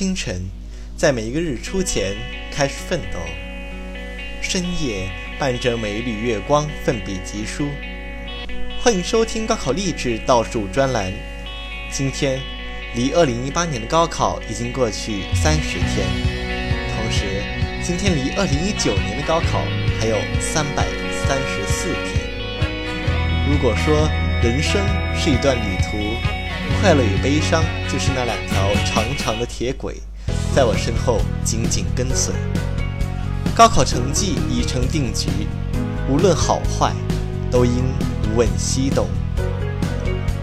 清晨，在每一个日出前开始奋斗；深夜，伴着每一缕月光奋笔疾书。欢迎收听高考励志倒数专栏。今天，离二零一八年的高考已经过去三十天，同时，今天离二零一九年的高考还有三百三十四天。如果说人生是一段旅途，快乐与悲伤，就是那两条长长的铁轨，在我身后紧紧跟随。高考成绩已成定局，无论好坏，都应无问西东。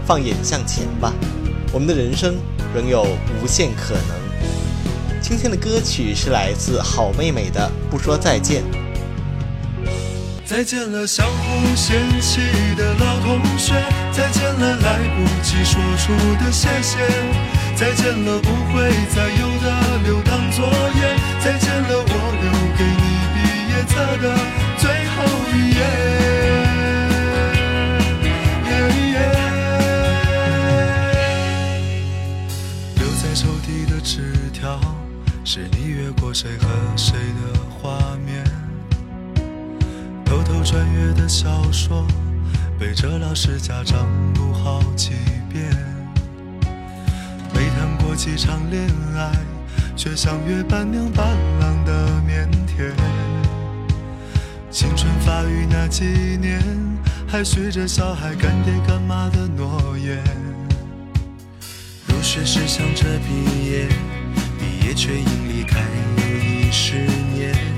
放眼向前吧，我们的人生仍有无限可能。今天的歌曲是来自好妹妹的《不说再见》。再见了，相互嫌弃的老同学；再见了，来不及说出的谢谢；再见了，不会再偷穿越的小说，背着老师家长读好几遍。没谈过几场恋爱，却像约伴娘伴郎的腼腆。青春发育那几年，还许着小孩干爹干妈的诺言。入学时想着毕业，毕业却因离开又一十年。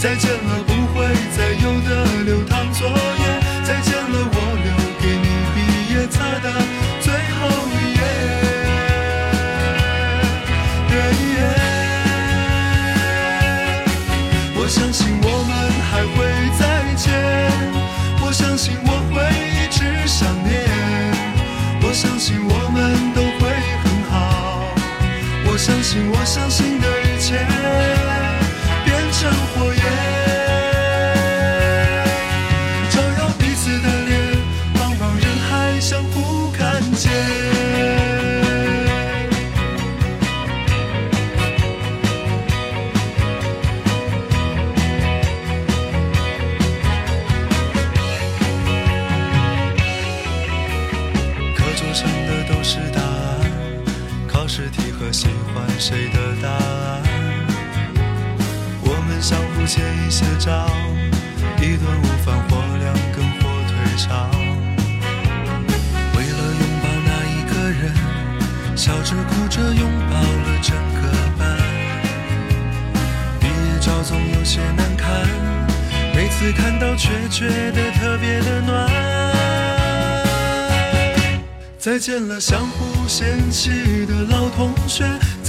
再见了，不会再有的流淌作业。再见了，我留给你毕业册的最后一页。我相信我们还会再见，我相信我会一直想念，谁的答案。我们相互借一些招，一顿午饭或两根火腿肠。为了拥抱那一个人，笑着哭着拥抱了整个班。毕业照总有些难看，每次看到却觉得特别的暖。再见了，相互嫌弃的老同学，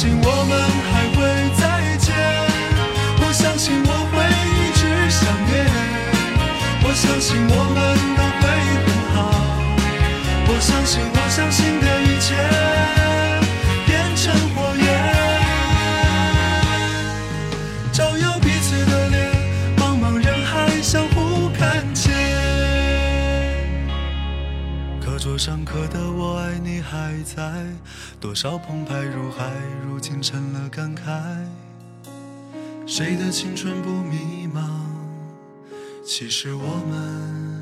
信我桌上刻的我爱你还在多少澎湃如海如今成了感慨。谁的青春不迷茫？其实我们